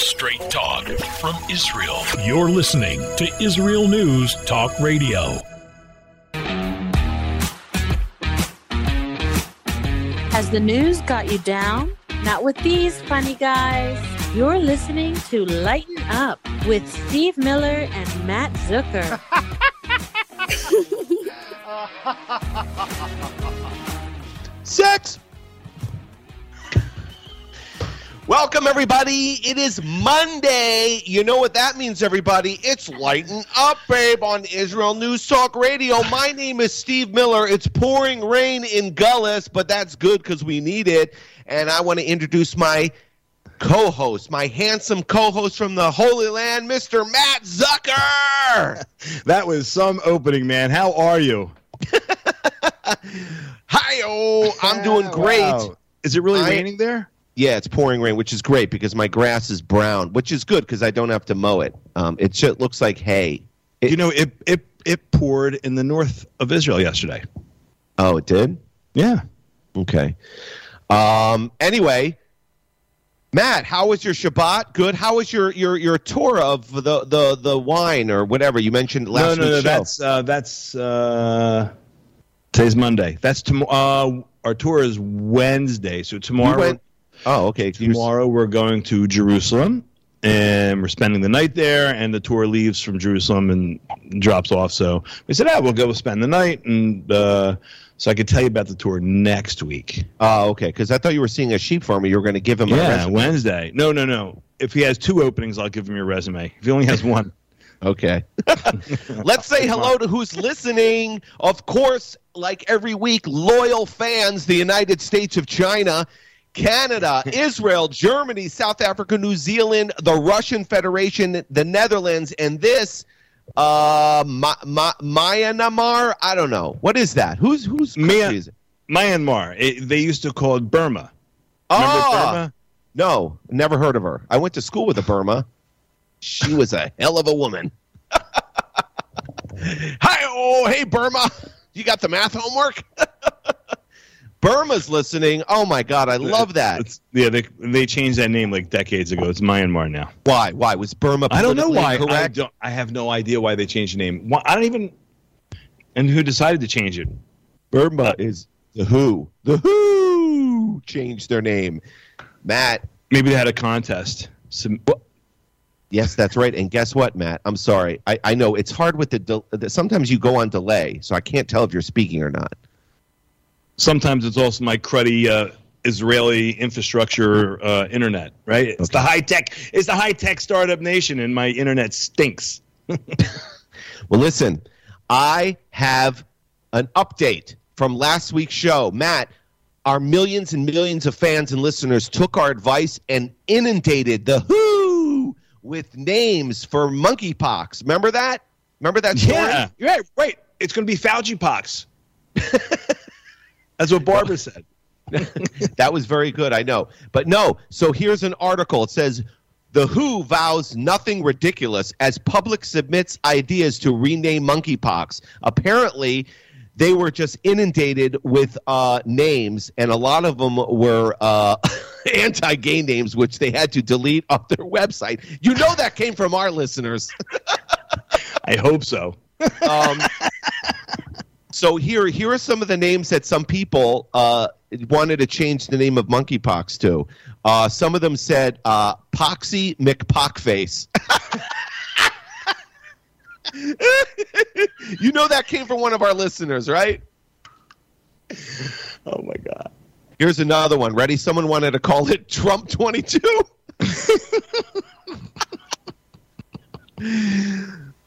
Straight talk from Israel. You're listening to Israel News Talk Radio. Has the news got you down? Not with these funny guys. You're listening to Lighten Up with Steve Miller and Matt Zucker. Sex. Welcome, everybody. It is Monday. You know what that means, everybody. It's Lighten Up, babe, on Israel News Talk Radio. My name is Steve Miller. It's pouring rain in Gullis, but that's good because we need it. And I want to introduce my co host, my handsome co host from the Holy Land, Mr. Matt Zucker. That was some opening, man. How are you? Hi, oh, I'm doing great. Wow. Is it really I- raining there? Yeah, it's pouring rain, which is great because my grass is brown, which is good because I don't have to mow it. Um, it just looks like hay. It- you know, it it it poured in the north of Israel yesterday. Oh, it did. Yeah. Okay. Um. Anyway, Matt, how was your Shabbat? Good. How was your your your tour of the the the wine or whatever you mentioned last no, no, no. show? That's uh, that's uh, today's Monday. That's tomorrow. Uh, our tour is Wednesday, so tomorrow. You went- oh, okay. Tomorrow we're going to Jerusalem, and we're spending the night there. And the tour leaves from Jerusalem and drops off. So we said, "Ah, we'll go spend the night." And uh, so I could tell you about the tour next week. Oh, okay. Because I thought you were seeing a sheep farmer. You were going to give him a Yeah. Wednesday. No, no, no. If he has two openings, I'll give him your resume. If he only has one, Okay. Let's say hello to who's listening. Of course, like every week, loyal fans, the United States of China, Canada, Israel, Germany, South Africa, New Zealand, the Russian Federation, the Netherlands, and this uh Ma- Ma- Myanmar. I don't know. What is that? Who's who's it? Myanmar. It, they used to call it Burma. Oh, Burma? no, never heard of her. I went to school with a Burma. She was a hell of a woman. Hi, oh, hey, Burma. You got the math homework? Burma's listening. Oh my God, I love that. It's- yeah, they they changed that name like decades ago. It's Myanmar now. Why? Why was Burma? I don't know why. I, don't, I have no idea why they changed the name. Why, I don't even. And who decided to change it? Burma uh, is the Who. The Who changed their name. Matt. Maybe they had a contest. Some, Yes, that's right. And guess what, Matt? I'm sorry. I, I know it's hard with the, del- the. Sometimes you go on delay, so I can't tell if you're speaking or not. Sometimes it's also my cruddy uh, Israeli infrastructure uh, internet. Right? It's the high tech. It's the high tech startup nation, and my internet stinks. Well, listen, I have an update from last week's show. Matt, our millions and millions of fans and listeners took our advice and inundated the Who with names for monkeypox. Remember that? Remember that story? Yeah, right. Right. It's going to be Fauci pox. That's what Barbara said. that was very good, I know. But no, so here's an article. It says The WHO vows nothing ridiculous as public submits ideas to rename monkeypox. Apparently, they were just inundated with uh, names, and a lot of them were uh, anti gay names, which they had to delete off their website. You know that came from our listeners. I hope so. Um, so here, here are some of the names that some people uh, wanted to change the name of monkeypox to. Uh, some of them said uh, Poxy McPoxface. you know that came from one of our listeners, right? Oh my God. Here's another one. Ready? Someone wanted to call it Trump 22.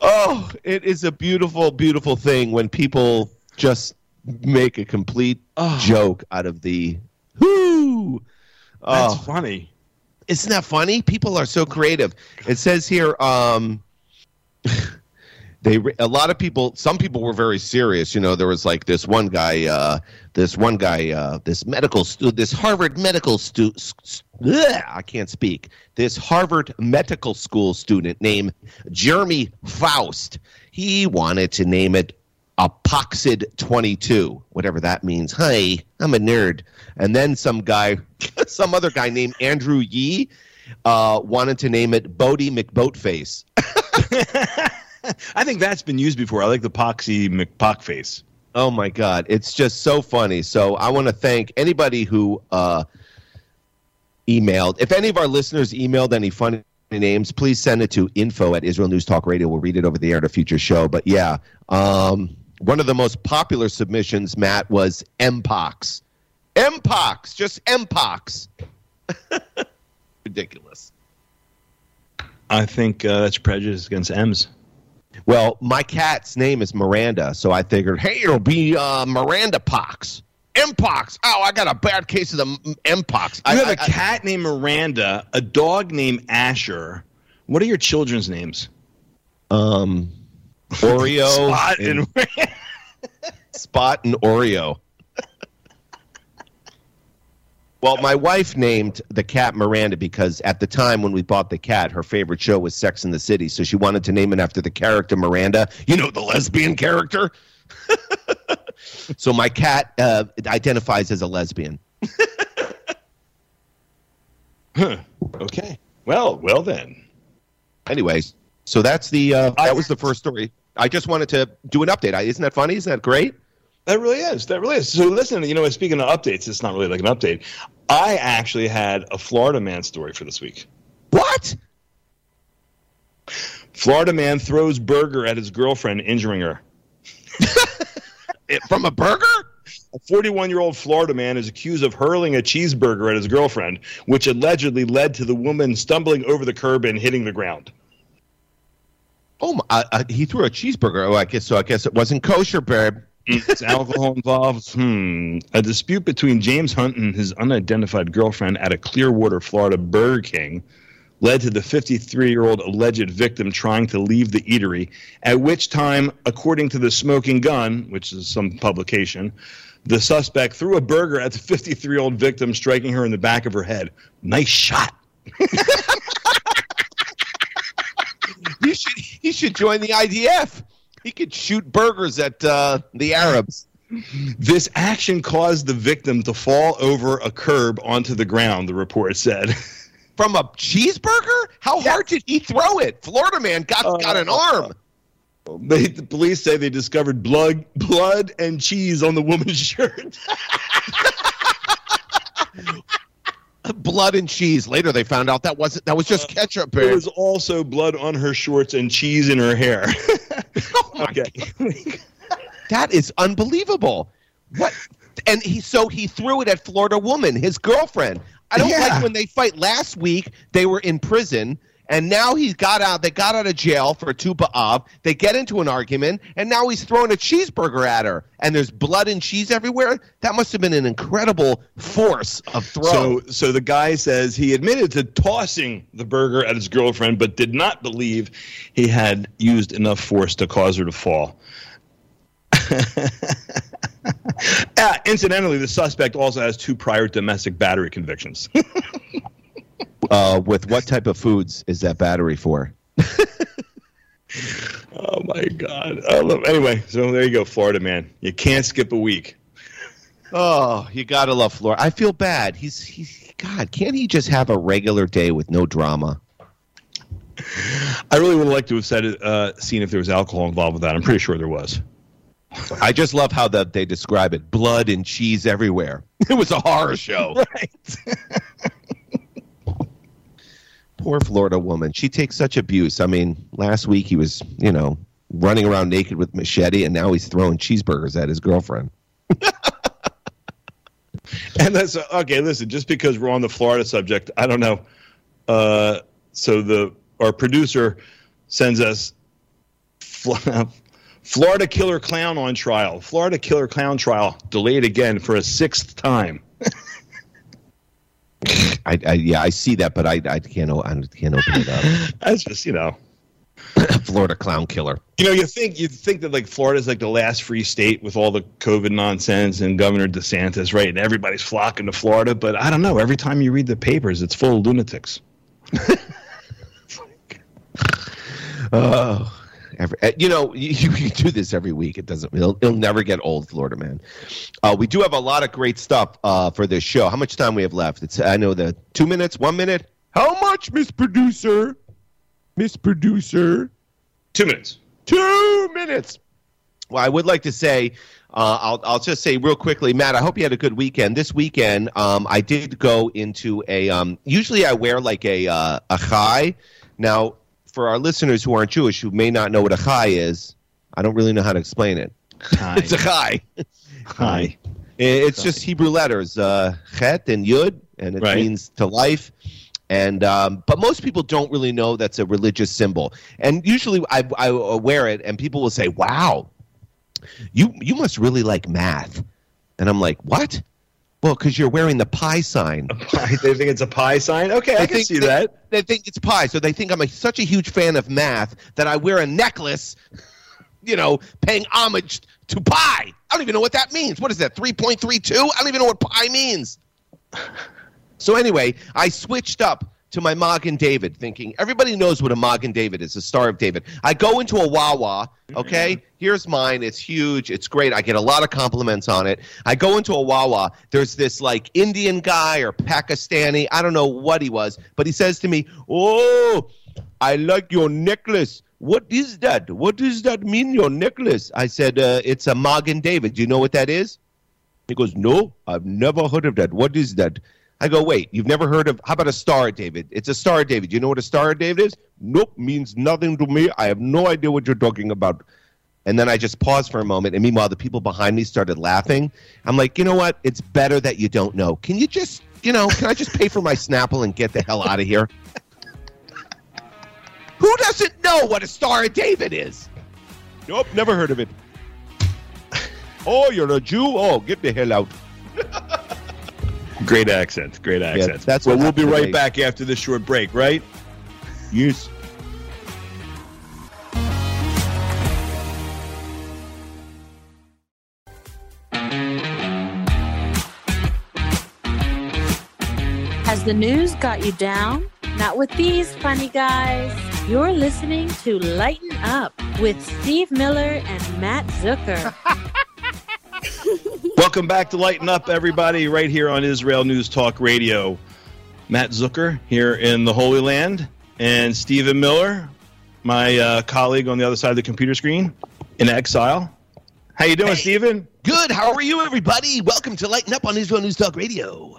oh, it is a beautiful, beautiful thing when people just make a complete Oh. joke out of the WHO. That's Oh, funny. isn't that funny? People are so creative. It says here, um, they a lot of people. Some people were very serious. You know, there was like this one guy, uh, this one guy, uh, this medical stu- this Harvard medical stu- s- s- I can't speak. This Harvard medical school student named Jeremy Faust. He wanted to name it Apoxid 22, whatever that means. Hi, I'm a nerd. And then some guy, some other guy named Andrew Yee, uh, wanted to name it Boaty McBoatface. I think that's been used before. I like the Poxy McPoxface. Oh my God, it's just so funny. So I want to thank anybody who uh, emailed. If any of our listeners emailed any funny names, please send it to info at Israel News Talk Radio. We'll read it over the air at a future show. But yeah, um, one of the most popular submissions, Matt, was Mpox. Mpox, just Mpox. Ridiculous. I think uh, that's prejudice against M's. Well, my cat's name is Miranda, so I figured, hey, it'll be uh, Miranda Pox. Mpox. Oh, I got a bad case of the Mpox. You I, have I- a cat named Miranda, a dog named Asher. What are your children's names? um, Oreo, Spot and, and Spot and Oreo. well, my wife named the cat Miranda because at the time when we bought the cat, her favorite show was Sex in the City, so she wanted to name it after the character Miranda. You know, the lesbian character. so my cat uh, identifies as a lesbian. okay. Well, well then. Anyways, so that's the uh, that was the first story. I just wanted to do an update. I, isn't that funny? Isn't that great? That really is. That really is. So listen, you know, speaking of updates, it's not really like an update. I actually had a Florida man story for this week. What? Florida man throws burger at his girlfriend, injuring her. From a burger? A 41 year old Florida man is accused of hurling a cheeseburger at his girlfriend, which allegedly led to the woman stumbling over the curb and hitting the ground. Oh, my, uh, he threw a cheeseburger. Oh, I guess so. I guess it wasn't kosher, babe. Is alcohol involved? Hmm. A dispute between James Hunt and his unidentified girlfriend at a Clearwater, Florida Burger King led to the 53 year old alleged victim trying to leave the eatery, at which time, according to the Smoking Gun, which is some publication, the suspect threw a burger at the 53 year old victim, striking her in the back of her head. Nice shot. He should join the IDF. He could shoot burgers at uh, the Arabs. This action caused the victim to fall over a curb onto the ground, the report said. From a cheeseburger? How hard did he throw it? Florida man got got an arm. They, the police say they discovered blood, blood and cheese on the woman's shirt. Blood and cheese. Later, they found out that wasn't that was just uh, ketchup. There Babe. was also blood on her shorts and cheese in her hair. Oh okay. That is unbelievable. What? And he so he threw it at Florida woman, his girlfriend. I don't Yeah. like when they fight. Last week they were in prison, and now he's got out. They got out of jail for Tu B'Av. They get into an argument, and now he's throwing a cheeseburger at her, and there's blood and cheese everywhere. That must have been an incredible force of throw. So, so the guy says he admitted to tossing the burger at his girlfriend, but did not believe he had used enough force to cause her to fall. Ah, incidentally, the suspect also has two prior domestic battery convictions. uh, with what type of foods is that battery for? oh my god! I love, anyway, so there you go, Florida man. You can't skip a week. Oh, you gotta love Florida. I feel bad. He's he's God. Can't he just have a regular day with no drama? I really would like to have said, uh, seen if there was alcohol involved with that. I'm pretty sure there was. I just love how the, they describe it: blood and cheese everywhere. It was a horror show. Right. Poor Florida woman. She takes such abuse. I mean, last week he was, you know, running around naked with machete, and now he's throwing cheeseburgers at his girlfriend. And that's okay. Listen, just because we're on the Florida subject, I don't know. Uh, so the our producer sends us Fl- Florida killer clown on trial. Florida killer clown trial delayed again for a sixth time. I, I yeah, I see that, but I I can't I can't open it up. That's just you know. Florida clown killer. You know, you think you think that like Florida's like the last free state with all the COVID nonsense and Governor DeSantis, right? And everybody's flocking to Florida, but I don't know. Every time you read the papers, it's full of lunatics. Oh, every, uh, you know, you, you do this every week. It doesn't. It'll, it'll never get old, Florida man. Uh, we do have a lot of great stuff uh, for this show. How much time we have left? It's I know the two minutes, one minute. How much, Miss Producer? Miss Producer? Two minutes. Two minutes. Well, I would like to say, uh, I'll, I'll just say real quickly, Matt, I hope you had a good weekend. This weekend, um, I did go into a, um, usually I wear like a, uh, a chai. Now, for our listeners who aren't Jewish, who may not know what a chai is, I don't really know how to explain it. It's a chai. Hi. It's just Hebrew letters, uh, chet and yud, and it Right. means to life. And um, but most people don't really know that's a religious symbol. And usually, I, I wear it, and people will say, "Wow, you you must really like math." And I'm like, "What?" Well, because you're wearing the pie sign. Pie, they think it's a pie sign. Okay, I can think- see they- that. They think it's pie, so they think I'm a, such a huge fan of math that I wear a necklace, you know, paying homage to pi. I don't even know what that means. What is that? Three point three two? I don't even know what pi means. So anyway, I switched up to my Magen David, thinking everybody knows what a Magen David is, a Star of David. I go into a Wawa, okay? Here's mine. It's huge. It's great. I get a lot of compliments on it. I go into a Wawa. There's this like Indian guy or Pakistani. I don't know what he was, but he says to me, "Oh, I like your necklace." What is that? What does that mean, your necklace? I said, uh, it's a Magen David. Do you know what that is? He goes, No, I've never heard of that. What is that? I go, Wait, you've never heard of, how about a Star David? It's a Star David. You know what a Star David is? Nope, means nothing to me. I have no idea what you're talking about. And then I just paused for a moment. And meanwhile, the people behind me started laughing. I'm like, You know what? It's better that you don't know. Can you just, you know, can I just pay for my Snapple and get the hell out of here? Who doesn't know what a Star of David is? Nope, never heard of it. Oh, you're a Jew? Oh, get the hell out. Great accent. Great accent. that's well, what we'll be right me. back after this short break, right? Yes. Has the news got you down? Not with these funny guys. You're listening to Lighten Up with Steve Miller and Matt Zucker. Welcome back to Lighten Up, everybody, right here on Israel News Talk Radio. Matt Zucker here in the Holy Land, and Stephen Miller, my uh, colleague on the other side of the computer screen, in exile. How you doing, Hey. Stephen? Good. How are you, everybody? Welcome to Lighten Up on Israel News Talk Radio.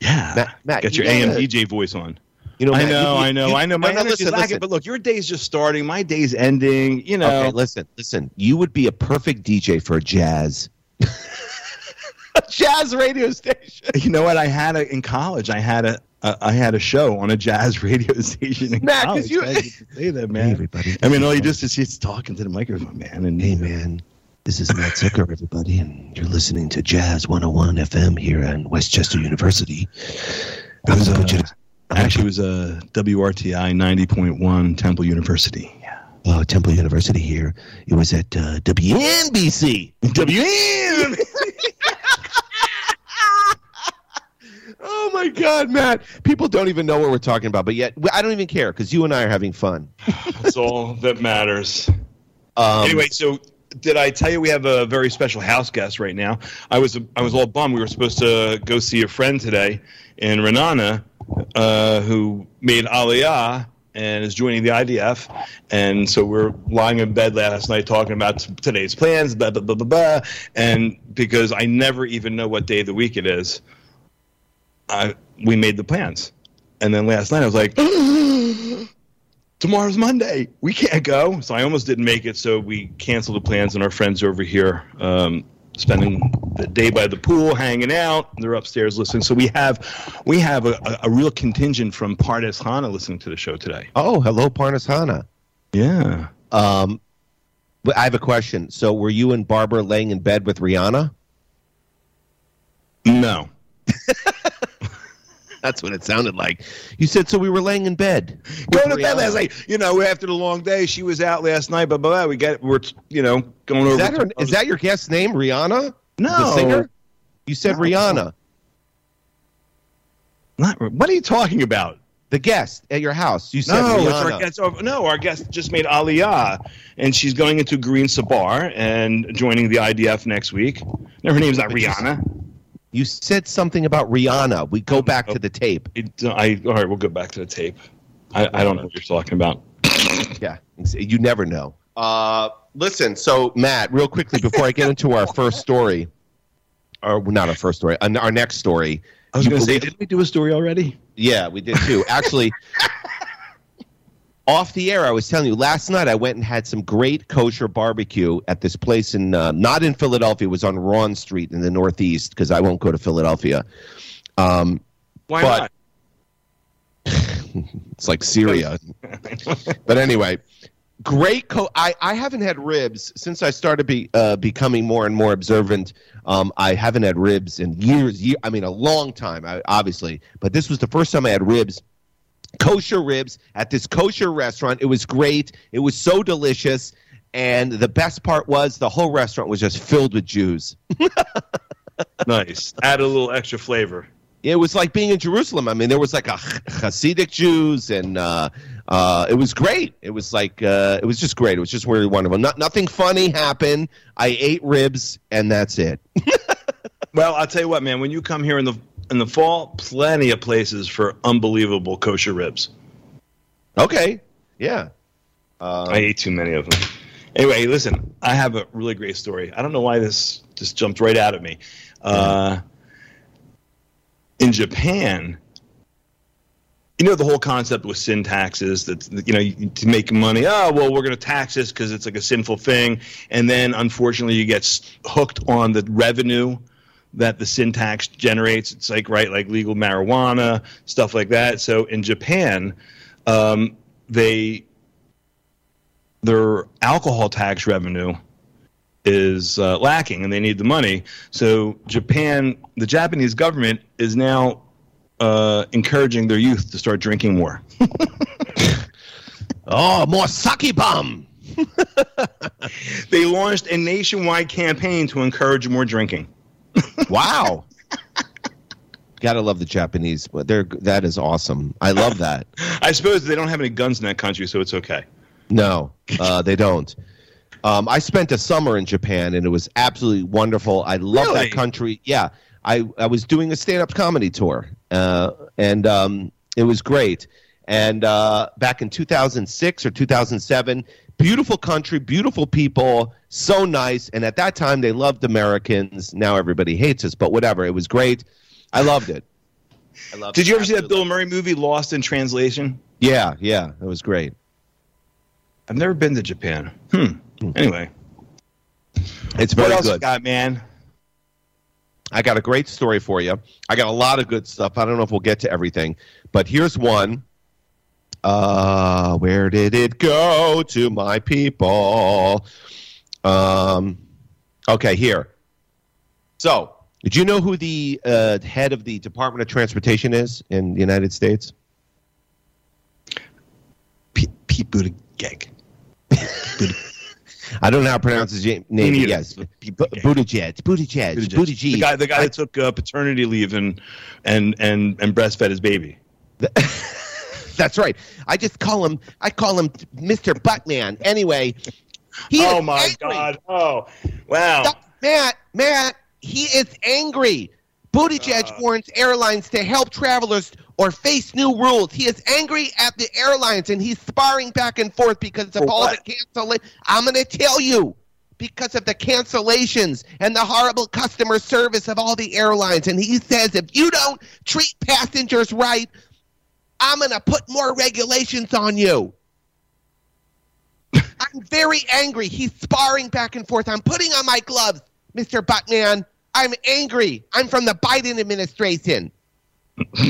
Yeah, Matt- Matt, got you your AM DJ voice on. You know, I know, you- I know, you- I know. My no, no, energy's listen, lacking, listen. but look, your day's just starting. My day's ending. You know, Okay, listen, listen. You would be a perfect DJ for a jazz. A jazz radio station. you know what? I had a in college. I had a, a I had a show on a jazz radio station in Matt, 'cause college. you- I to say that, Hey, man. everybody. I mean, all you just is he's talking to the microphone, man. And Hey, man. This is Matt Zucker, everybody, and you're listening to Jazz 101 FM here at West Chester University. I'm was, gonna put you uh, to- Actually, it was a WRTI 90.1 Temple University. Uh, Temple University here. It was at uh, WNBC. WM! Oh my God, Matt! People don't even know what we're talking about, but yet I don't even care because you and I are having fun. That's all that matters. Um, anyway, so did I tell you we have a very special house guest right now? I was I was all bummed. We were supposed to go see a friend today in Ra'anana uh, who made Aliyah and is joining the IDF. And so we're lying in bed last night talking about today's plans, blah, blah, blah, blah, blah. And because I never even know what day of the week it is, I, we made the plans. And then last night I was like, tomorrow's Monday. We can't go. So I almost didn't make it. So we canceled the plans, and our friends over here um, spending the day by the pool, hanging out. They're upstairs listening. So we have we have a, a, a real contingent from Pardes Hana listening to the show today. oh, hello, Parnas Hana. Yeah. Um, but I have a question. So, were you and Barbara laying in bed with Rihanna? No. That's what it sounded like. You said so. We were laying in bed. Going to bed last night. You know, after the long day, she was out last night. Blah blah. blah. We got we're you know going over. Is that her? Is that your guest's name, Rihanna? no The singer? You said No. Rihanna, Not, what are you talking about? the guest at your house. You said No, our guest. No, our guest just made Aliyah, and she's going into Garin Tzabar and joining the IDF next week. No, her name's not But you s- Rihanna. You said something about Rihanna. We go back to the tape. It, I all right. We'll go back to the tape. I, I don't know what you're talking about. Yeah, you never know. Uh, listen, so Matt, real quickly before I get into our first story, or not our first story, uh, our next story. I was going to say, believe- did we do a story already? Yeah, we did too. Actually, off the air, I was telling you last night. I went and had some great kosher barbecue at this place in uh, not in Philadelphia. It was on Rhawn Street in the Northeast because I won't go to Philadelphia. Um, Why But- not? it's like Syria. but anyway, great. Co- I I haven't had ribs since I started be uh, becoming more and more observant. Um, I haven't had ribs in years. Year, I mean, a long time. I, obviously, but this was the first time I had ribs. Kosher ribs at this kosher restaurant. It was great. It was so delicious. And the best part was the whole restaurant was just filled with Jews. nice. Add a little extra flavor. It was like being in Jerusalem. I mean, there was like a Hasidic Jews, and uh, uh, it was great. It was like uh, it was just great. It was just really wonderful. Not, nothing funny happened. I ate ribs, and that's it. Well, I'll tell you what, man. When you come here in the in the fall, plenty of places for unbelievable kosher ribs. Okay, yeah. Um, I ate too many of them. Anyway, listen, I have a really great story. I don't know why this just jumped right out at me. Uh, in Japan, you know the whole concept with sin taxes that you know to make money. Oh well, we're going to tax this because it's like a sinful thing, and then unfortunately you get hooked on the revenue that the sin tax generates. It's like right, like legal marijuana stuff like that. So in Japan, um, they their alcohol tax revenue is uh, lacking and they need the money. So Japan, the Japanese government is now uh, encouraging their youth to start drinking more. oh, more sake bomb. They launched a nationwide campaign to encourage more drinking. Wow. Gotta love the Japanese. But they're that is awesome. I love that. I suppose they don't have any guns in that country, so it's okay. No, uh, they don't. Um, I spent a summer in Japan and it was absolutely wonderful. I love Really? that country. Yeah, I, I was doing a stand up comedy tour uh, and um, it was great. And uh, back in 2006 or 2007, beautiful country, beautiful people, so nice. And at that time, they loved Americans. Now everybody hates us, but whatever. It was great. I loved it. I loved Did it. you ever see that Bill Murray movie, Lost in Translation? Yeah, yeah, it was great. I've never been to Japan. Hmm. Anyway, It's what very else you good. got, man? I got a great story for you. I got a lot of good stuff. I don't know if we'll get to everything, but here's one. Uh, where did it go to my people? Um, okay, here. So, did you know who the uh, head of the Department of Transportation is in the United States? Pete, Pete Buttigieg. I don't know how to pronounce his name. Yes, Buttigieg. Buttigieg. Buttigieg. Buttigieg. The guy, the guy that took uh, paternity leave and and and and breastfed his baby. That's right. I just call him. I call him Mr. Buttman. Anyway, he oh my angry. God! Oh, wow! Stop- Matt, Matt, he is angry. Buttigieg Uh. warns airlines to help travelers or face new rules. He is angry at the airlines and he's sparring back and forth because of For all the cancel. I'm going to tell you. Because of the cancellations and the horrible customer service of all the airlines. And he says if you don't treat passengers right, I'm going to put more regulations on you. I'm very angry. He's sparring back and forth. I'm putting on my gloves, Mr. Buttman. I'm angry. I'm from the Biden administration.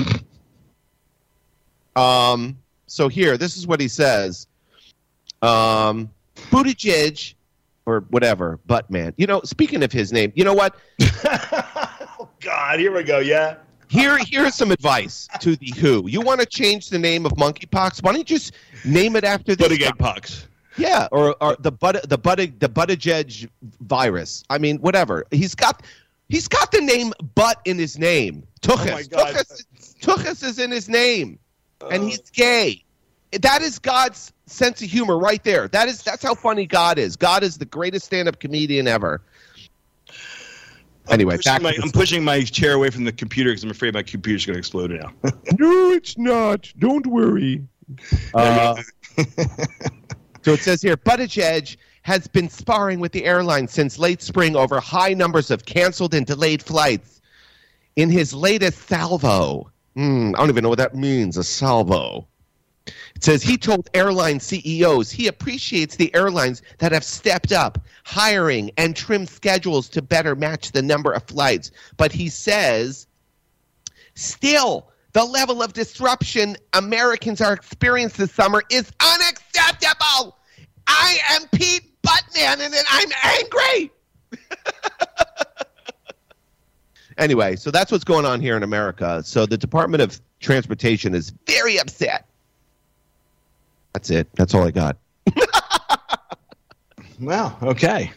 um. So here, this is what he says. Um, Buttigieg, or whatever, Buttman. You know, speaking of his name, you know what? oh God! Here we go. Yeah. Here, here's some advice to the WHO. You want to change the name of monkeypox? Why don't you just name it after the Buttigieg pox. Yeah, or, or the but the but the Buttigieg virus. I mean, whatever. He's got he's got the name butt in his name. Tuchus. Oh my God. Tuchus, Tuchus is in his name, and he's gay. That is God's sense of humor right there. That is that's how funny God is. God is the greatest stand-up comedian ever. Anyway, I'm pushing, back my, I'm pushing my chair away from the computer because I'm afraid my computer's going to explode now. No, it's not. Don't worry. Uh, so it says here Buttigieg Edge has been sparring with the airline since late spring over high numbers of canceled and delayed flights. In his latest salvo, hmm, I don't even know what that means, a salvo. It says he told airline CEOs he appreciates the airlines that have stepped up, hiring and trimmed schedules to better match the number of flights. But he says Still, the level of disruption Americans are experiencing this summer is unacceptable. I am Pete Buttman and I'm angry. anyway, so that's what's going on here in America. So the Department of Transportation is very upset. That's it. That's all I got. wow. Okay.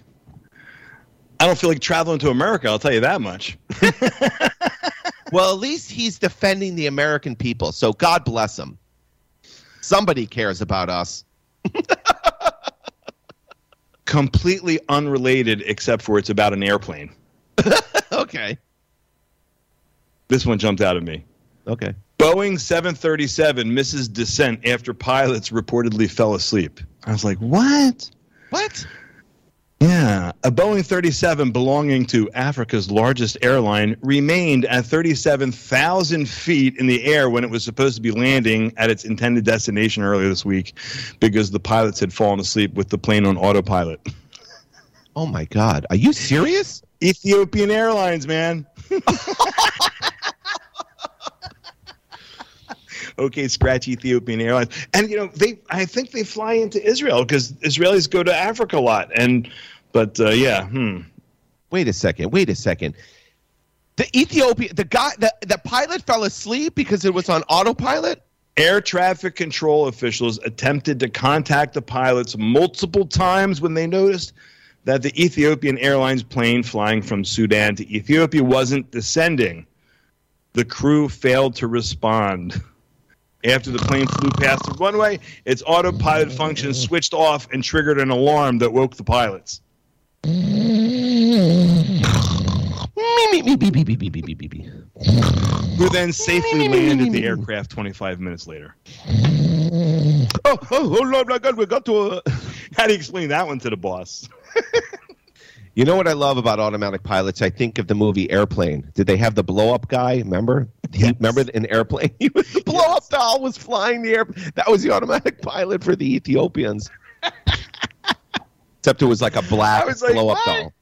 I don't feel like traveling to America. I'll tell you that much. Well, at least he's defending the American people. So God bless him. Somebody cares about us. Completely unrelated, except for it's about an airplane. okay. This one jumped out at me. Okay. Boeing 737 misses descent after pilots reportedly fell asleep. I was like, what? What? Yeah, a Boeing 37 belonging to Africa's largest airline remained at 37,000 feet in the air when it was supposed to be landing at its intended destination earlier this week because the pilots had fallen asleep with the plane on autopilot. Oh my God. Are you serious? Ethiopian Airlines, man. okay, scratch Ethiopian Airlines. And you know, they I think they fly into Israel because Israelis go to Africa a lot. And but uh, yeah, hmm. Wait a second. Wait a second. The Ethiopian, the guy, the, the pilot fell asleep because it was on autopilot. Air traffic control officials attempted to contact the pilots multiple times when they noticed that the Ethiopian Airlines plane flying from Sudan to Ethiopia wasn't descending. The crew failed to respond. After the plane flew past the runway, its autopilot function switched off and triggered an alarm that woke the pilots. Who then safely landed the aircraft 25 minutes later. Oh, oh, oh, Lord, my God, we got to. How do you explain that one to the boss? You know what I love about automatic pilots? I think of the movie Airplane. Did they have the blow up guy? Remember? He, Yes. remember in Airplane? He was the blow up doll was flying the air. That was the automatic pilot for the Ethiopians. Except it was like a black like, blow up what? doll. It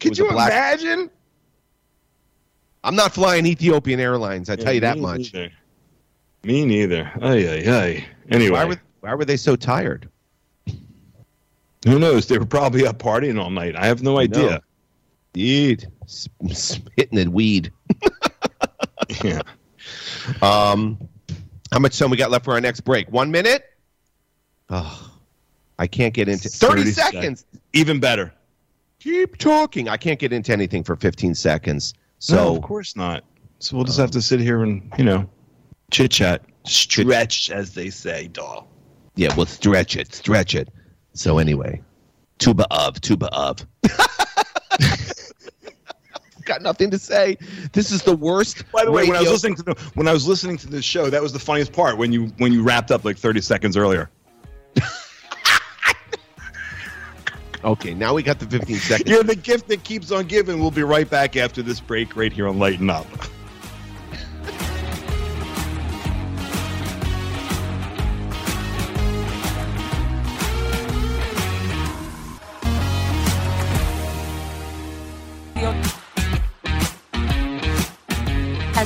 Could was a you black- imagine? I'm not flying Ethiopian Airlines. I tell you that much. neither. Me neither. Ay, ay, ay. Anyway, Why were Why were they so tired? Who knows? They were probably up partying all night. I have no idea. Eat, hitting the weed. Yeah. Um, how much time we got left for our next break? One minute. Oh, I can't get into 30, 30 seconds. Even better. Keep talking. I can't get into anything for 15 seconds. no, So of course not. So we'll just have to sit here and, you know, chit chat. Stretch, as they say, doll. yeah, we'll stretch it, stretch it. So anyway, tuba of, tuba of. Got nothing to say. This is the worst. By the way, when I was listening to the when I was listening to the show, that was the funniest part when you when you wrapped up like 30 seconds earlier. Okay, now we got the 15 seconds. You're the gift that keeps on giving. We'll be right back after this break right here on Lighten Up.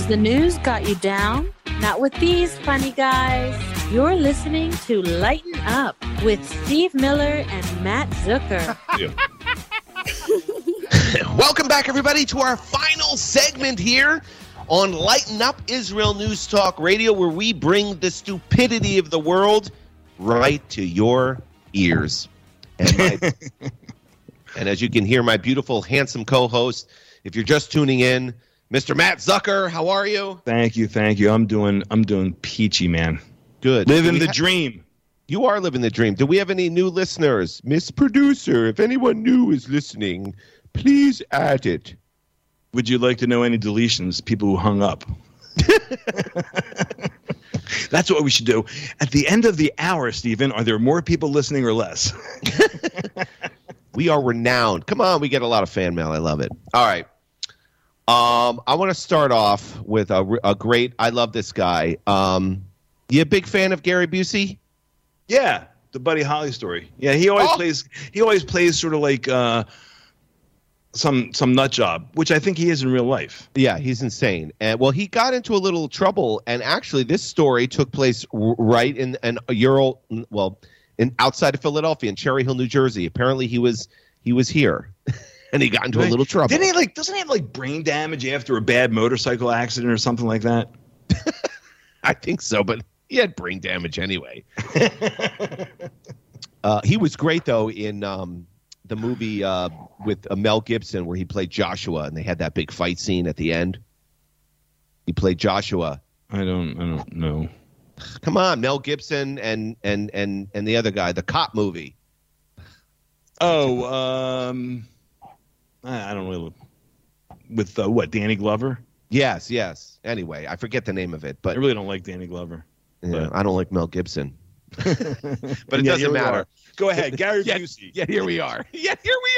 Has the news got you down? Not with these funny guys. You're listening to Lighten Up with Steve Miller and Matt Zucker. Welcome back, everybody, to our final segment here on Lighten Up Israel News Talk Radio, where we bring the stupidity of the world right to your ears. And, my, and as you can hear, my beautiful, handsome co host, if you're just tuning in, Mr. Matt Zucker, how are you? Thank you, thank you. I'm doing I'm doing peachy, man. Good. Living the ha- dream. You are living the dream. Do we have any new listeners? Miss Producer, if anyone new is listening, please add it. Would you like to know any deletions? People who hung up. That's what we should do. At the end of the hour, Stephen, are there more people listening or less? We are renowned. Come on, we get a lot of fan mail. I love it. All right. Um, I want to start off with a, a great. I love this guy. Um, you a big fan of Gary Busey? Yeah, the Buddy Holly story. Yeah, he always Oh. plays. He always plays sort of like uh, some some nut job, which I think he is in real life. Yeah, he's insane. And well, he got into a little trouble, and actually, this story took place r- right in an Euro, well, in outside of Philadelphia, in Cherry Hill, New Jersey. Apparently, he was he was here, and he got into a little trouble. Didn't he like? Doesn't he have like brain damage after a bad motorcycle accident or something like that? I think so, but he had brain damage anyway. uh, he was great though in um, the movie uh, with uh, Mel Gibson where he played Joshua, and they had that big fight scene at the end. He played Joshua. I don't. I don't know. Come on, Mel Gibson and and and and the other guy, the cop movie. Oh, um, I don't really. With uh, what Danny Glover? Yes, yes. Anyway, I forget the name of it, but I really don't like Danny Glover. yeah, I don't like Mel Gibson. but it yeah, doesn't matter. Go ahead, Gary Yeah, Busey. Yeah, here we are. Yeah, here we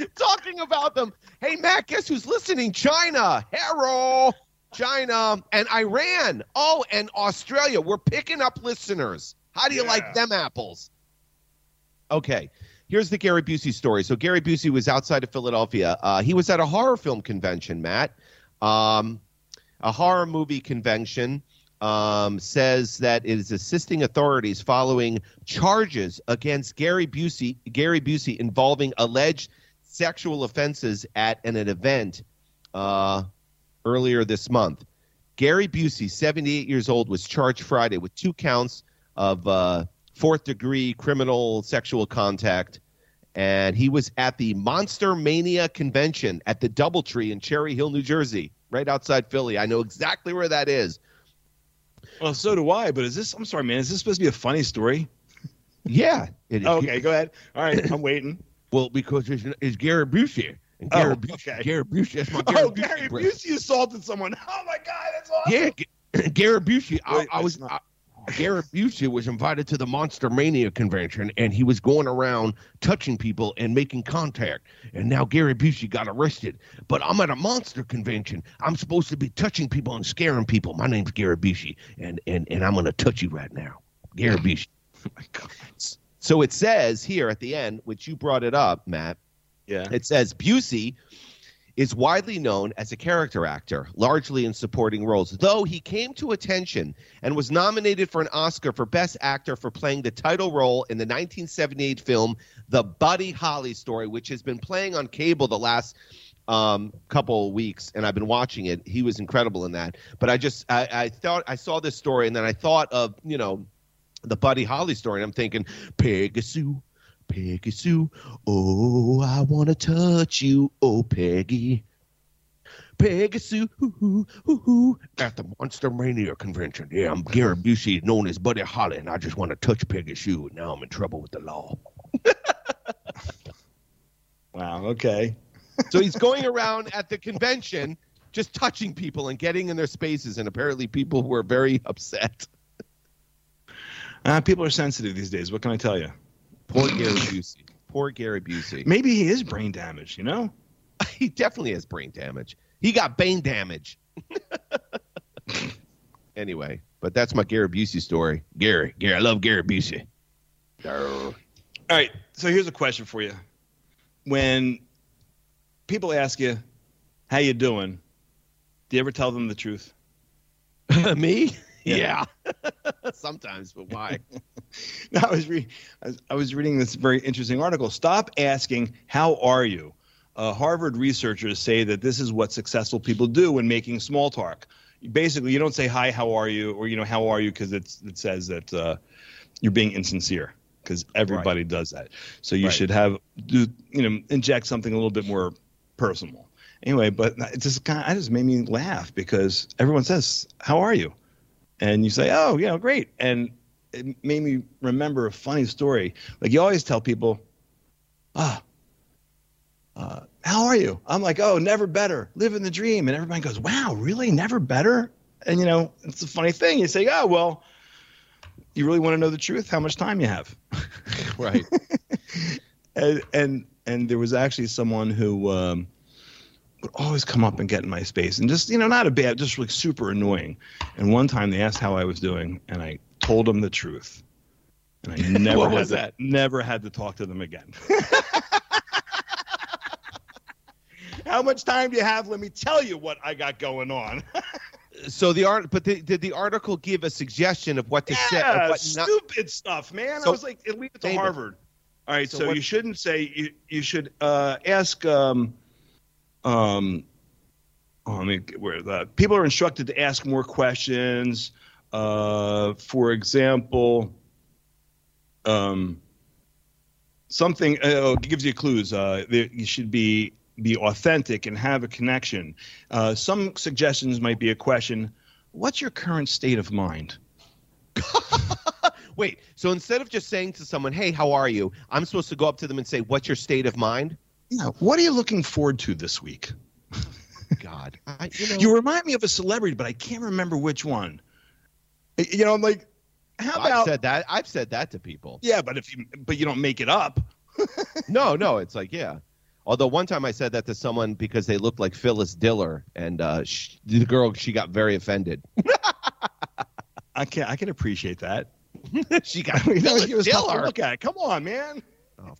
are. Talking about them. Hey, Matt, guess who's listening? China. Harold. China and Iran. Oh, and Australia. We're picking up listeners. How do you Yeah. like them apples? Okay. Here's the Gary Busey story. So Gary Busey was outside of Philadelphia. Uh, he was at a horror film convention, Matt. Um, a horror movie convention um, says that it is assisting authorities following charges against Gary Busey, Gary Busey involving alleged sexual offenses at an, an event uh, earlier this month. Gary Busey, 78 years old, was charged Friday with two counts of uh, fourth degree criminal sexual contact. And he was at the Monster Mania convention at the Doubletree in Cherry Hill, New Jersey, right outside Philly. I know exactly where that is. Well, so do I. But is this? I'm sorry, man. Is this supposed to be a funny story? Yeah. It is. Oh, okay, go ahead. All right, I'm waiting. Well, because it's, it's Gary Busey. And Oh, Gary Busey, okay. Gary Busey, that's my oh, Gary oh, Busey Gary. Busey assaulted someone. Oh my God, that's awesome. Yeah, G- Gary Busey. I, I was not- I, Gary Busey was invited to the Monster Mania convention, and he was going around touching people and making contact. And now Gary Busey got arrested. But I'm at a monster convention. I'm supposed to be touching people and scaring people. My name's Gary Busey, and and and I'm gonna touch you right now, Gary Busey. Oh my God. So it says here at the end, which you brought it up, Matt. Yeah. It says Busey is widely known as a character actor, largely in supporting roles, though he came to attention and was nominated for an Oscar for Best Actor for playing the title role in the 1978 film The Buddy Holly Story, which has been playing on cable the last um, couple weeks, and I've been watching it. He was incredible in that. But I just I, I thought I saw this story, and then I thought of you know the Buddy Holly story, and I'm thinking Pegasus. Peggy Sue. oh, I want to touch you, oh, Peggy. Peggy Sue, hoo, hoo, hoo, at the Monster Mania convention. Yeah, I'm Gary Busey, known as Buddy Holly, and I just want to touch Peggy Sue, and now I'm in trouble with the law. Wow. Okay. So he's going around at the convention just touching people and getting in their spaces, and apparently people were very upset. Uh, people are sensitive these days. What can I tell you? Poor Gary Busey. Poor Gary Busey. Maybe he is brain damaged. You know. He definitely has brain damage. He got brain damage. anyway, but that's my Gary Busey story. Gary, Gary, I love Gary Busey. All right. So here's a question for you. When people ask you, "How you doing?" Do you ever tell them the truth? Me? Yeah. Sometimes, but why? No, I was, re- I was I was reading this very interesting article. Stop asking, "How are you?" Uh, Harvard researchers say that this is what successful people do when making small talk. Basically, you don't say, "Hi, how are you?" or you know, "How are you?" because it's it says that uh, you're being insincere. Because everybody does that. So you Right. should have do you know inject something a little bit more personal. Anyway, but it just kind of, it just made me laugh because everyone says, "How are you?" And you say, "Oh, you know, great," and it made me remember a funny story. Like you always tell people, "Ah, uh, how are you? I'm like, oh, never better, living the dream. And everybody goes, wow, really, never better? And you know, it's a funny thing. You say, oh, well, you really want to know the truth? How much time you have? Right. and and and there was actually someone who um, would always come up and get in my space and just you know not a bad just like super annoying and one time they asked how i was doing and i told them the truth and i never What had was to, that? never had to talk to them again how much time do you have let me tell you what i got going on so the art, but the, did the article give a suggestion of what to say? Yeah, what not, stupid stuff, man. So- I was like, leave it to David. Harvard. All right, So so, what- you shouldn't say you. You should uh, ask. Um, um, oh, let me get where the people are instructed to ask more questions. Uh, for example, um, something uh, it gives you clues. Uh, you should be be authentic and have a connection. Uh, some suggestions might be a question. What's your current state of mind? Wait, so instead of just saying to someone, "Hey, how are you?" I'm supposed to go up to them and say, "What's your state of mind?" Yeah. What are you looking forward to this week? God, I, you know, You remind me of a celebrity, but I can't remember which one. You know, I'm like, how about? I've said that. I've said that to people. yeah, but if you, but you don't make it up. No, no, it's like yeah. Although one time I said that to someone because they looked like Phyllis Diller, and uh, sh the girl she got very offended. I can I can appreciate that. she got I mean, Phyllis it was tough to Diller. look at. it. Come on, man.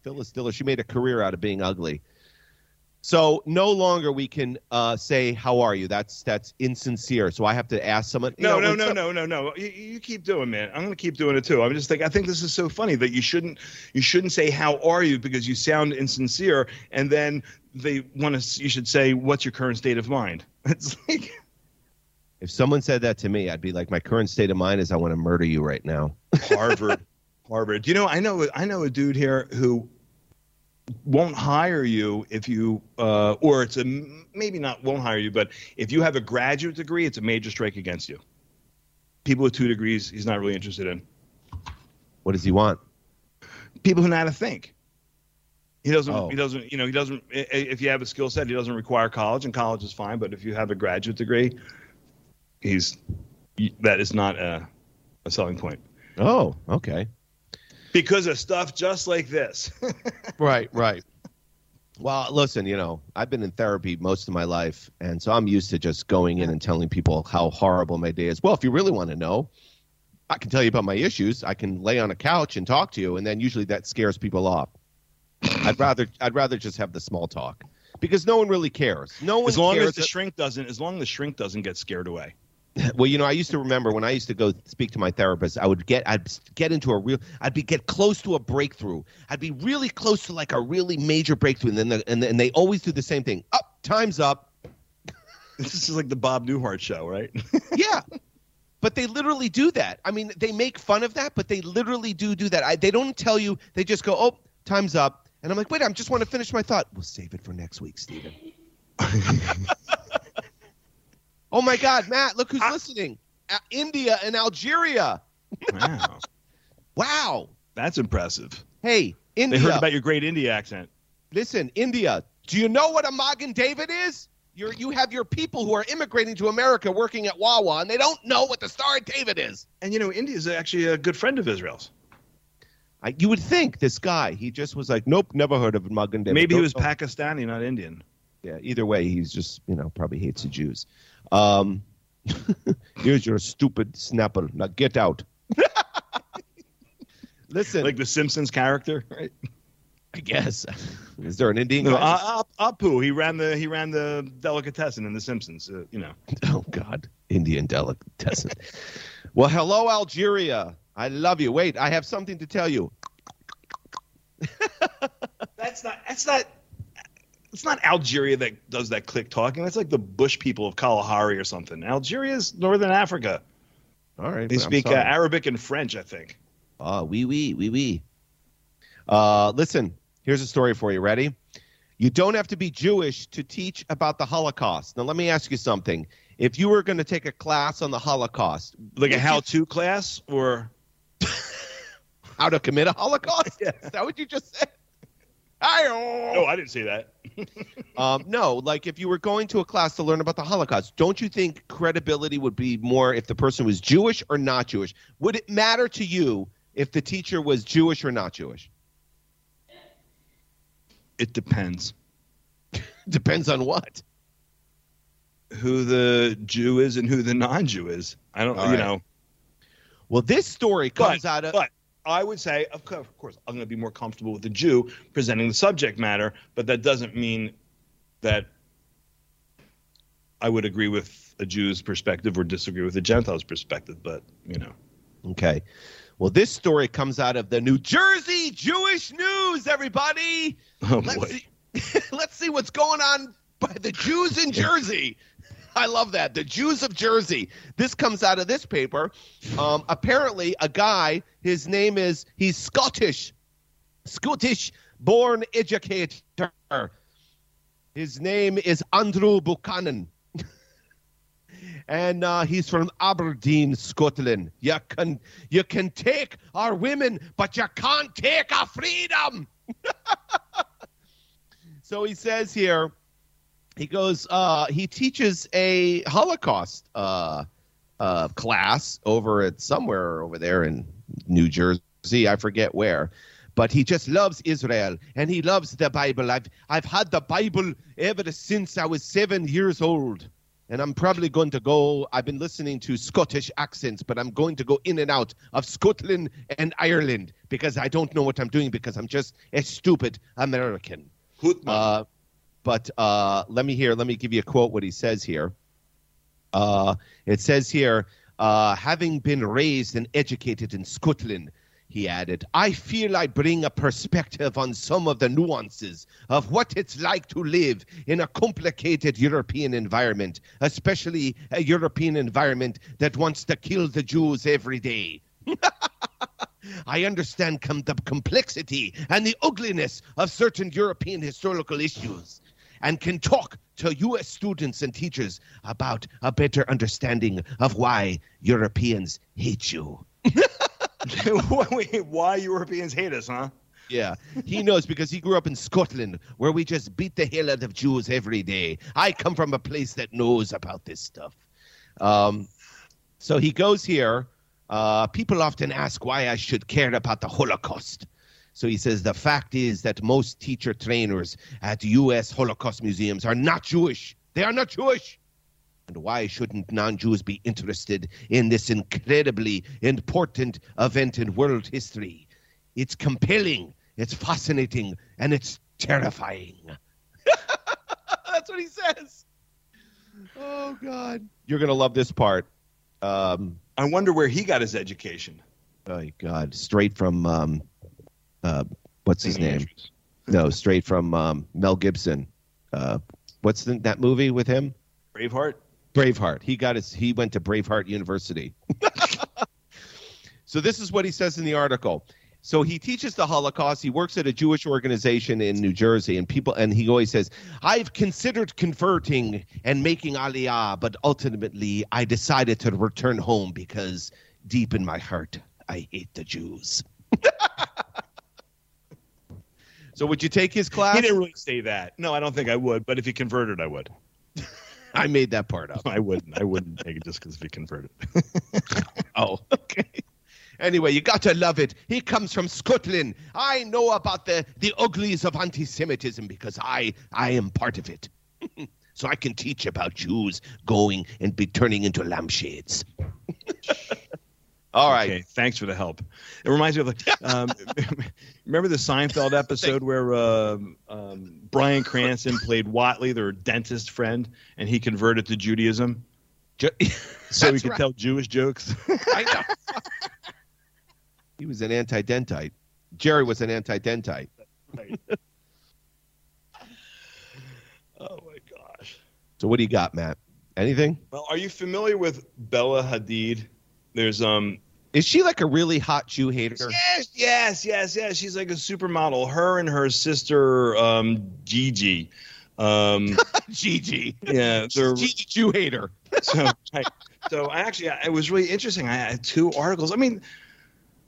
Phyllis Diller. She made a career out of being ugly. So no longer we can uh, say how are you. That's that's insincere. So I have to ask someone. No, know, no, no, no, no, no. You, you keep doing, man. I'm gonna keep doing it too. I'm just like I think this is so funny that you shouldn't you shouldn't say how are you because you sound insincere, and then they want to. You should say what's your current state of mind. It's like If someone said that to me, I'd be like, my current state of mind is I want to murder you right now. Harvard. Harvard. You know, I know I know a dude here who won't hire you if you uh, or it's a maybe not won't hire you, but if you have a graduate degree, it's a major strike against you. People with two degrees, he's not really interested in. What does he want? People who know how to think. He doesn't. Oh. He doesn't. You know. He doesn't. If you have a skill set, he doesn't require college, and college is fine. But if you have a graduate degree, he's that is not a, a selling point Oh, okay. Because of stuff just like this. Right, right. Well, listen, you know, I've been in therapy most of my life, and so I'm used to just going in and telling people how horrible my day is. Well, if you really want to know, I can tell you about my issues. I can lay on a couch and talk to you, and then usually that scares people off. I'd rather I'd rather just have the small talk because no one really cares. No one as long cares as the shrink doesn't as long as the shrink doesn't get scared away well, you know, I used to remember when I used to go speak to my therapist, I would get, I'd get into a real, I'd be get close to a breakthrough. I'd be really close to like a really major breakthrough, and then the, and, and they always do the same thing. Up, time's up. this is like the bob newhart show right Yeah, but they literally do that. I mean, they make fun of that, but they literally do do that. I, they don't tell you. They just go, oh, time's up, and I'm like, wait, I just want to finish my thought. We'll save it for next week, Stephen. oh my God, Matt, look who's listening. Uh, India and Algeria. wow Wow. that's impressive Hey, India. they heard about your great india accent Listen, India. Do you know what a Magen David is? You're, you have your people who are immigrating to America working at Wawa, and they don't know what the Star of David is. and you know india is actually a good friend of israel's I, you would think this guy, he just was like, nope, never heard of Magen David. maybe he Don't was know. pakistani not indian Yeah, either way, he's just, you know, probably hates the Jews. Um, here's your stupid snapper. Now get out. Listen, like the simpsons character right I guess. Is there an Indian no, guy? uh, uh, apu he ran the he ran the delicatessen in the simpsons uh, you know Oh God, Indian delicatessen. well, hello, Algeria. I love you. Wait, I have something to tell you. that's not that's not it's not Algeria that does that click talking. That's like the Bush people of Kalahari or something. Algeria is northern Africa. All right, They speak uh. Arabic and French, I think. Ah, oui, oui, oui, oui. Uh, listen, here's a story for you. Ready? You don't have to be Jewish to teach about the Holocaust. Now, let me ask you something. If you were going to take a class on the Holocaust, Like a how-to class, or how to commit a Holocaust, Yeah. is that what you just said? I Oh, I didn't say that. Um, no, like if you were going to a class to learn about the Holocaust, don't you think credibility would be more if the person was Jewish or not Jewish? Would it matter to you if the teacher was Jewish or not Jewish? It depends Depends on what. who the Jew is and who the non-Jew is. I don't, All you right. know. Well, this story comes But, out of but I would say, of course, of course, I'm going to be more comfortable with the Jew presenting the subject matter, but that doesn't mean that I would agree with a Jew's perspective or disagree with a Gentile's perspective. But you know, Okay. Well, this story comes out of the New Jersey Jewish News, everybody. oh Let's boy, see, let's see what's going on by the Jews in Jersey. I love that. The Jews of Jersey. This comes out of this paper. Um, apparently, a guy, his name is, he's Scottish, Scottish born educator. His name is Andrew Buchanan. and uh, he's from Aberdeen, Scotland. You can you can take our women, but you can't take our freedom. so he says here, he goes, uh, he teaches a Holocaust uh, uh, class over at somewhere over there in New Jersey. I forget where. But he just loves Israel and he loves the Bible. I've I've had the Bible ever since I was seven years old. And I'm probably going to go. I've been listening to Scottish accents, but I'm going to go in and out of Scotland and Ireland because I don't know what I'm doing because I'm just a stupid American. Uh, but uh, let me hear. Let me give you a quote. What he says here. Uh, it says here, uh, having been raised and educated in Scotland, he added, I feel I bring a perspective on some of the nuances of what it's like to live in a complicated European environment, especially a European environment that wants to kill the Jews every day. I understand com- the complexity and the ugliness of certain European historical issues and can talk to U.S. students and teachers about a better understanding of why Europeans hate you. Why Europeans hate us, huh? Yeah, he knows because he grew up in Scotland where we just beat the hell out of Jews every day. I come from a place that knows about this stuff. Um, so he goes here. Uh, people often ask why I should care about the Holocaust. So he says the fact is that most teacher trainers at U.S. Holocaust museums are not Jewish. They are not Jewish. And why shouldn't non Jews be interested in this incredibly important event in world history? It's compelling, it's fascinating, and it's terrifying. That's what he says. Oh, God. You're going to love this part. Um, I wonder where he got his education. oh, God. Straight from, um, uh, what's his name? Andrews. No, straight from um, Mel Gibson. Uh, what's the, that movie with him? Braveheart. Braveheart. He got his. He went to Braveheart University. so this is what he says in the article. So he teaches the Holocaust. He works at a Jewish organization in New Jersey, and people. And he always says, "I've considered converting and making Aliyah, but ultimately I decided to return home because deep in my heart I hate the Jews." So would you take his class? He didn't really say that. No, I don't think I would. But if he converted, I would. I made that part up. I wouldn't. I wouldn't take it just because if he converted. Oh, okay. Anyway, you got to love it. He comes from Scotland. I know about the the uglies of anti-Semitism because I I am part of it. so I can teach about Jews going and be turning into lampshades. All right. Okay, thanks for the help. It reminds me of like, um, remember the Seinfeld episode where um, um, Bryan Cranston played Whatley, their dentist friend, and he converted to Judaism Ju- so he could right. tell Jewish jokes. I know. he was an anti-dentite. Jerry was an anti-dentite. Right. oh my gosh. So what do you got, Matt? Anything? Well, are you familiar with Bella Hadid? There's um Is she like a really hot Jew hater? Yes, yes, yes, yes. She's like a supermodel. Her and her sister, um, Gigi. Um, Gigi. yeah, they're Gigi Jew hater. so. I, so I actually, it was really interesting. I had two articles. I mean,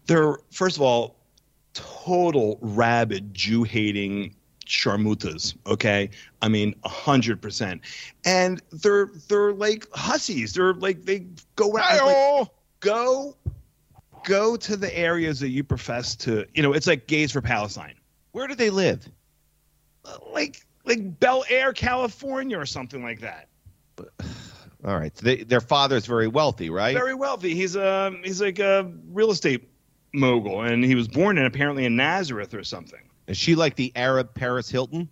they're first of all total rabid Jew hating sharmutas. Okay, I mean a hundred percent, and they're they're like hussies. They're like they go out like, go go to the areas that you profess to. You know, it's like gays for Palestine. Where do they live? Uh, Like like Bel Air, California, or something like that. All right. So they, their father's very wealthy, right? Very wealthy. He's a he's like a real estate mogul, and he was born in apparently in Nazareth or something. Is she like the Arab Paris Hilton?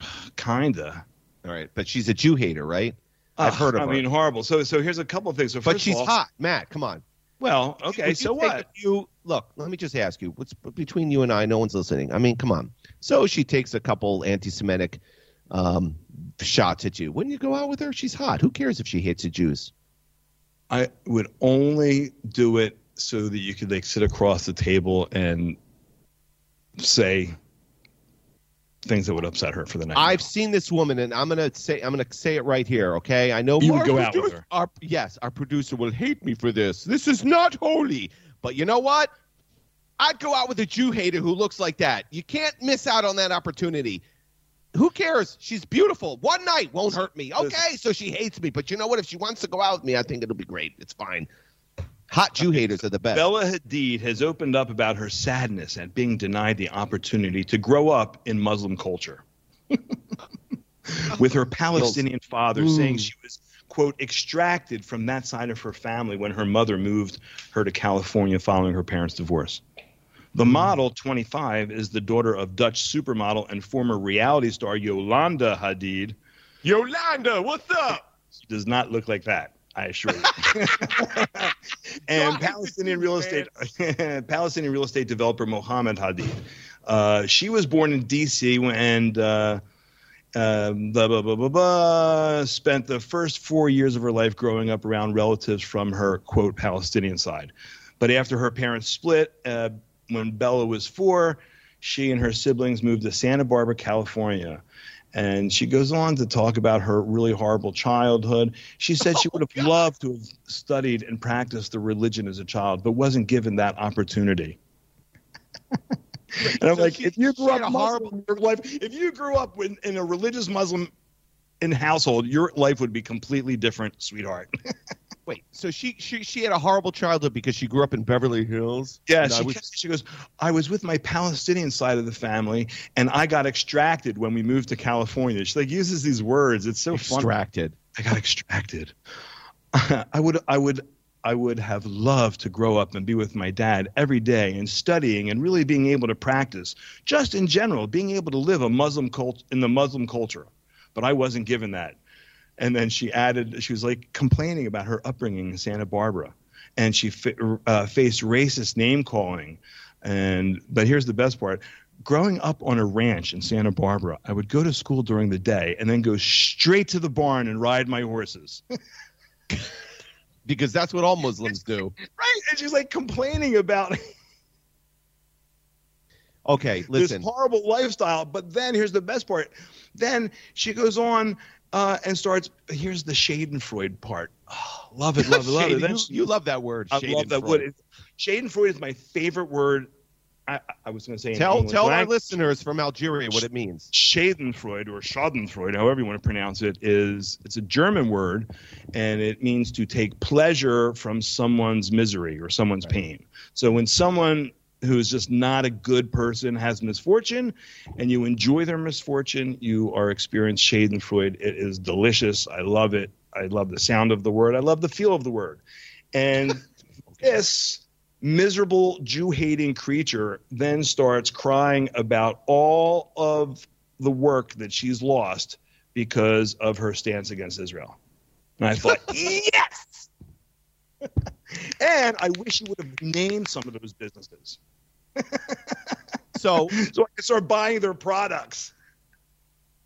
Kinda. All right, but she's a Jew hater, right? I've Ugh, heard of I her. mean, horrible. So, so here's a couple of things. So, but she's all, hot, Matt. Come on. Well, okay. Would So what? You look, let me just ask you. What's between you and I? No one's listening. I mean, come on. So she takes a couple anti-Semitic um, shots at you. Wouldn't you go out with her? She's hot. Who cares if she hates the Jews? I would only do it so that you could like sit across the table and say things that would upset her for the night. I've seen this woman, and I'm gonna say I'm gonna say it right here. Okay, I know You would go out with her. Our, yes, our producer will hate me for this. This is not holy. But you know what? I'd go out with a Jew hater who looks like that. You can't miss out on that opportunity. Who cares? She's beautiful. One night won't hurt me. Okay, so she hates me, but you know what? If she wants to go out with me, I think it'll be great. It's fine. Hot Jew haters are the best. Bella Hadid has opened up about her sadness at being denied the opportunity to grow up in Muslim culture. With her Palestinian father saying mm. she was, quote, extracted from that side of her family when her mother moved her to California following her parents' divorce. The mm. model, 25, is the daughter of Dutch supermodel and former reality star Yolanda Hadid. Yolanda, what's up? She does not look like that. I assure you. and Palestinian real estate Palestinian real estate developer Mohammed Hadid. Uh, she was born in D.C. and uh, um, blah, blah, blah, blah, blah, spent the first four years of her life growing up around relatives from her quote Palestinian side. But after her parents split, uh, when Bella was four, she and her siblings moved to Santa Barbara, California. And she goes on to talk about her really horrible childhood. She said she oh, would have loved to have studied and practiced the religion as a child, but wasn't given that opportunity. and I'm So like, she- if you grew up Muslim horrible- in your life, if you grew up in, in a religious Muslim in household, your life would be completely different, sweetheart. Wait, so she she she had a horrible childhood because she grew up in Beverly Hills. Yeah, she, was- she goes, I was with my Palestinian side of the family, and I got extracted when we moved to California. She like uses these words. It's so funny. extracted. I got extracted. I would, I would, I would have loved to grow up and be with my dad every day and studying and really being able to practice, just in general, being able to live a Muslim cult in the Muslim culture. But I wasn't given that. And then she added, she was like complaining about her upbringing in Santa Barbara, and she fa- uh, faced racist name calling. And but here's the best part: growing up on a ranch in Santa Barbara, I would go to school during the day and then go straight to the barn and ride my horses. because that's what all Muslims do. right? And she's like complaining about Okay, listen. this horrible lifestyle. But then here's the best part. Then she goes on uh, and starts. Here's the Schadenfreude part. Oh, love it, love it, love it. Then you, you love that word. I love that word. Schadenfreude is my favorite word. I, I was going to say Tell tell our I- listeners from Algeria what it means. Schadenfreude or Schadenfreude, however you want to pronounce it, is it's a German word, and it means to take pleasure from someone's misery or someone's pain. So when someone who's just not a good person has misfortune, and you enjoy their misfortune, you are experiencing Schadenfreude. It is delicious. I love it. I love the sound of the word. I love the feel of the word, and this miserable Jew hating creature then starts crying about all of the work that she's lost because of her stance against Israel. And I thought, yes! and I wish you would have named some of those businesses So so I could start buying their products.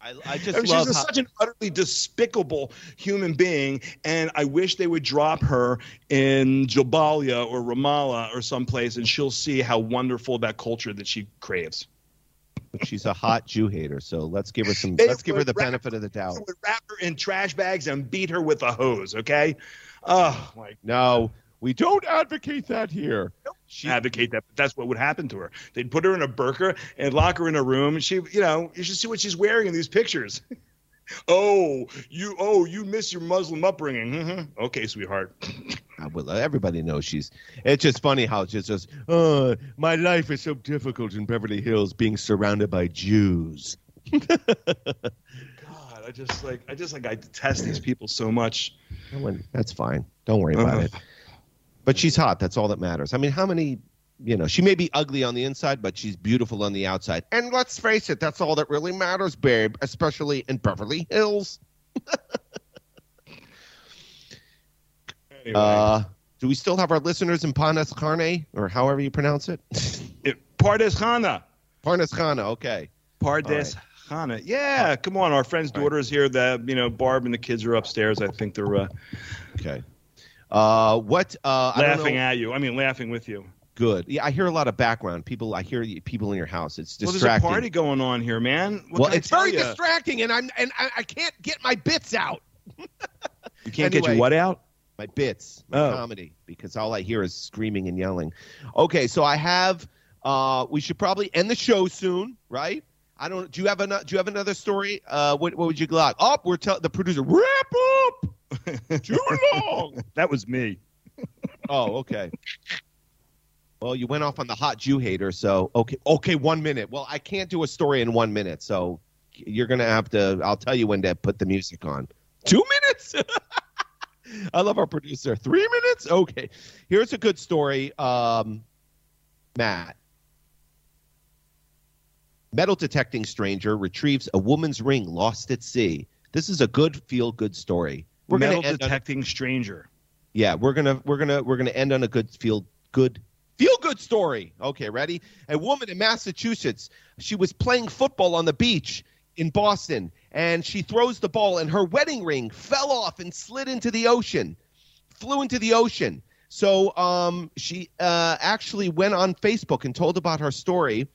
I, I just I mean, love she's how, such an utterly despicable human being, and I wish they would drop her in Jabalia or Ramallah or someplace, and she'll see how wonderful that culture that she craves. she's a hot Jew hater. So let's give her some. They let's give her the wrap- benefit of the doubt. I would wrap her in trash bags and beat her with a hose. Okay. Oh my. No, We don't advocate that here. She, advocate that, but that's what would happen to her. They'd put her in a burqa and lock her in a room, and she, you know, you should see what she's wearing in these pictures. oh, you, oh, you miss your Muslim upbringing. Mm-hmm. Okay, sweetheart. Uh, well, everybody knows she's. It's just funny how it's just, just oh, my life is so difficult in Beverly Hills, being surrounded by Jews. God, I just like, I just like, I detest these people so much. That's fine. Don't worry about uh, it. But she's hot. That's all that matters. I mean, how many? You know, she may be ugly on the inside, but she's beautiful on the outside. And let's face it, that's all that really matters, babe. Especially in Beverly Hills. Anyway. Uh, do we still have our listeners in Parnas Carne, or however you pronounce it? it Pardes Khana. Pardes Khana, okay. Pardes right. Khana. Yeah, come on. Our friend's daughter right. is here. That you know, Barb and the kids are upstairs. I think they're uh, okay. Uh, what? Uh, laughing at you. I mean, laughing with you. Good. Yeah, I hear a lot of background people. I hear people in your house. It's distracting. Well, there's a party going on here, man. What well, it's very you? distracting, and I'm and I, I, can't get my bits out. you can't anyway, get your what out? my bits, my oh. comedy, because all I hear is screaming and yelling. Okay, so I have. Uh, we should probably end the show soon, right? I don't. Do you have another? Do you have another story? Uh, what, what would you like? Oh, we're telling the producer wrap up. Too long. that was me. oh, okay. Well, you went off on the hot Jew hater, so okay, okay, one minute. Well, I can't do a story in one minute, so you're gonna have to. I'll tell you when to put the music on. Two minutes. I love our producer. Three minutes? Okay. Here's a good story. Um, Matt. Metal detecting stranger retrieves a woman's ring lost at sea. This is a good feel good story. We're metal detecting on, stranger. Yeah, we're gonna we're gonna we're gonna end on a good feel good feel good story. Okay, ready? A woman in Massachusetts. She was playing football on the beach in Boston, and she throws the ball, and her wedding ring fell off and slid into the ocean, flew into the ocean. So um, she uh, actually went on Facebook and told about her story.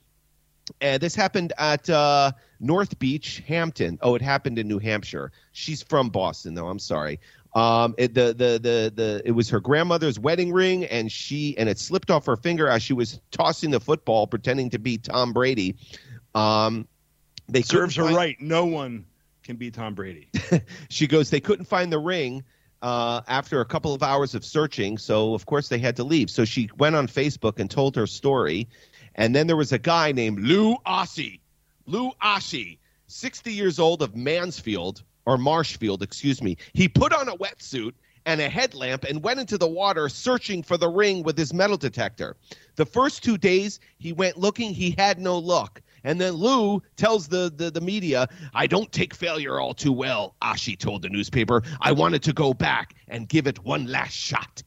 And this happened at uh, North Beach, Hampton. Oh, it happened in New Hampshire. She's from Boston, though. I'm sorry. Um, it, the, the the the it was her grandmother's wedding ring, and she and it slipped off her finger as she was tossing the football, pretending to be Tom Brady. Um, they serves her find... right. No one can be Tom Brady. she goes, they couldn't find the ring uh, after a couple of hours of searching, so of course they had to leave. So she went on Facebook and told her story, and then there was a guy named Lou Ossie, Lou Ashi, 60 years old of Mansfield or Marshfield, excuse me. He put on a wetsuit and a headlamp and went into the water searching for the ring with his metal detector. The first two days he went looking, he had no luck. And then Lou tells the, the, the media, I don't take failure all too well, Ashi told the newspaper. I wanted to go back and give it one last shot.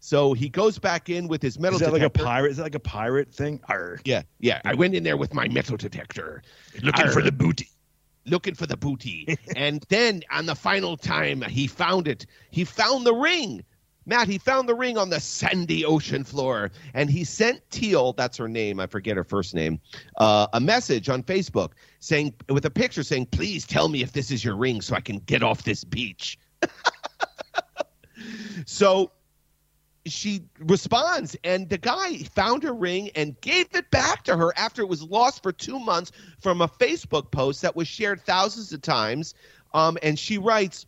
So he goes back in with his metal Is that detector. like a pirate? Is that like a pirate thing? Arr. Yeah, yeah. I went in there with my metal detector, looking Arr. for the booty. Looking for the booty. and then on the final time, he found it. He found the ring. Matt, he found the ring on the sandy ocean floor, and he sent Teal, that's her name, I forget her first name, uh, a message on Facebook saying, with a picture saying, please tell me if this is your ring so I can get off this beach. so she responds, and the guy found her ring and gave it back to her after it was lost for two months from a Facebook post that was shared thousands of times. Um, and she writes,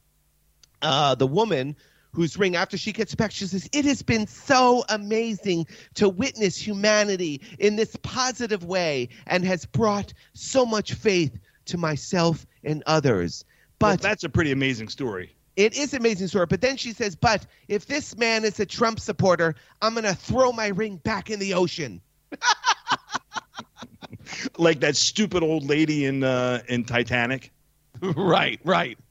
uh, the woman whose ring, after she gets back, she says, It has been so amazing to witness humanity in this positive way and has brought so much faith to myself and others. But well, that's a pretty amazing story. It is amazing story. But then she says, But if this man is a Trump supporter, I'm going to throw my ring back in the ocean. like that stupid old lady in uh, in Titanic. right, right.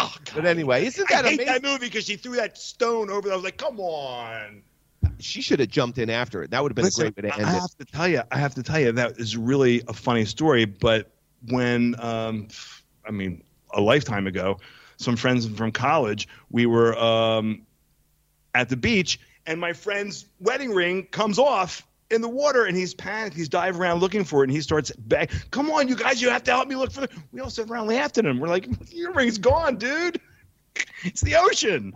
Oh, but anyway, isn't that I hate amazing? that movie because she threw that stone over. There. I was like, come on. She should have jumped in after it. That would have been Listen, a great way to end I have to tell you, I have to tell you that is really a funny story. But when, um, I mean, a lifetime ago, some friends from college, we were um, at the beach, and my friend's wedding ring comes off in the water and he's panicked. He's diving around looking for it and he starts begging, Come on, you guys, you have to help me look for it. We all sit around laughing at him. We're like, Your ring's gone, dude. It's the ocean.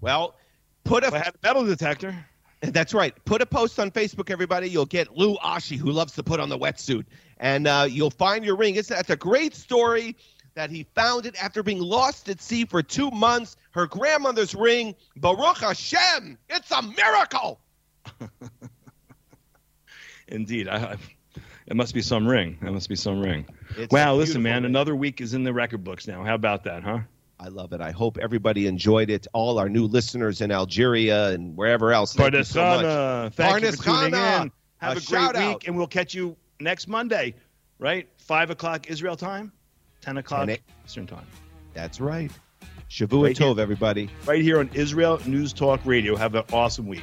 Well, put a I have a metal detector. That's right. Put a post on Facebook, everybody. You'll get Lou Ashi, who loves to put on the wetsuit, and uh, you'll find your ring. It's that's a great story that he found it after being lost at sea for two months. Her grandmother's ring, Baruch Hashem. It's a miracle. Indeed, I, I, it must be some ring. It must be some ring. It's wow, listen, man, ring. another week is in the record books now. How about that, huh? I love it. I hope everybody enjoyed it. All our new listeners in Algeria and wherever else. Thank you so much. Thank you for tuning in. Have A a, great week, out. and we'll catch you next Monday, right? Five o'clock Israel time, ten o'clock 10 Eastern time, That's right. Shavua Right here. Tov, everybody. right here on Israel News Talk Radio. Have an awesome week.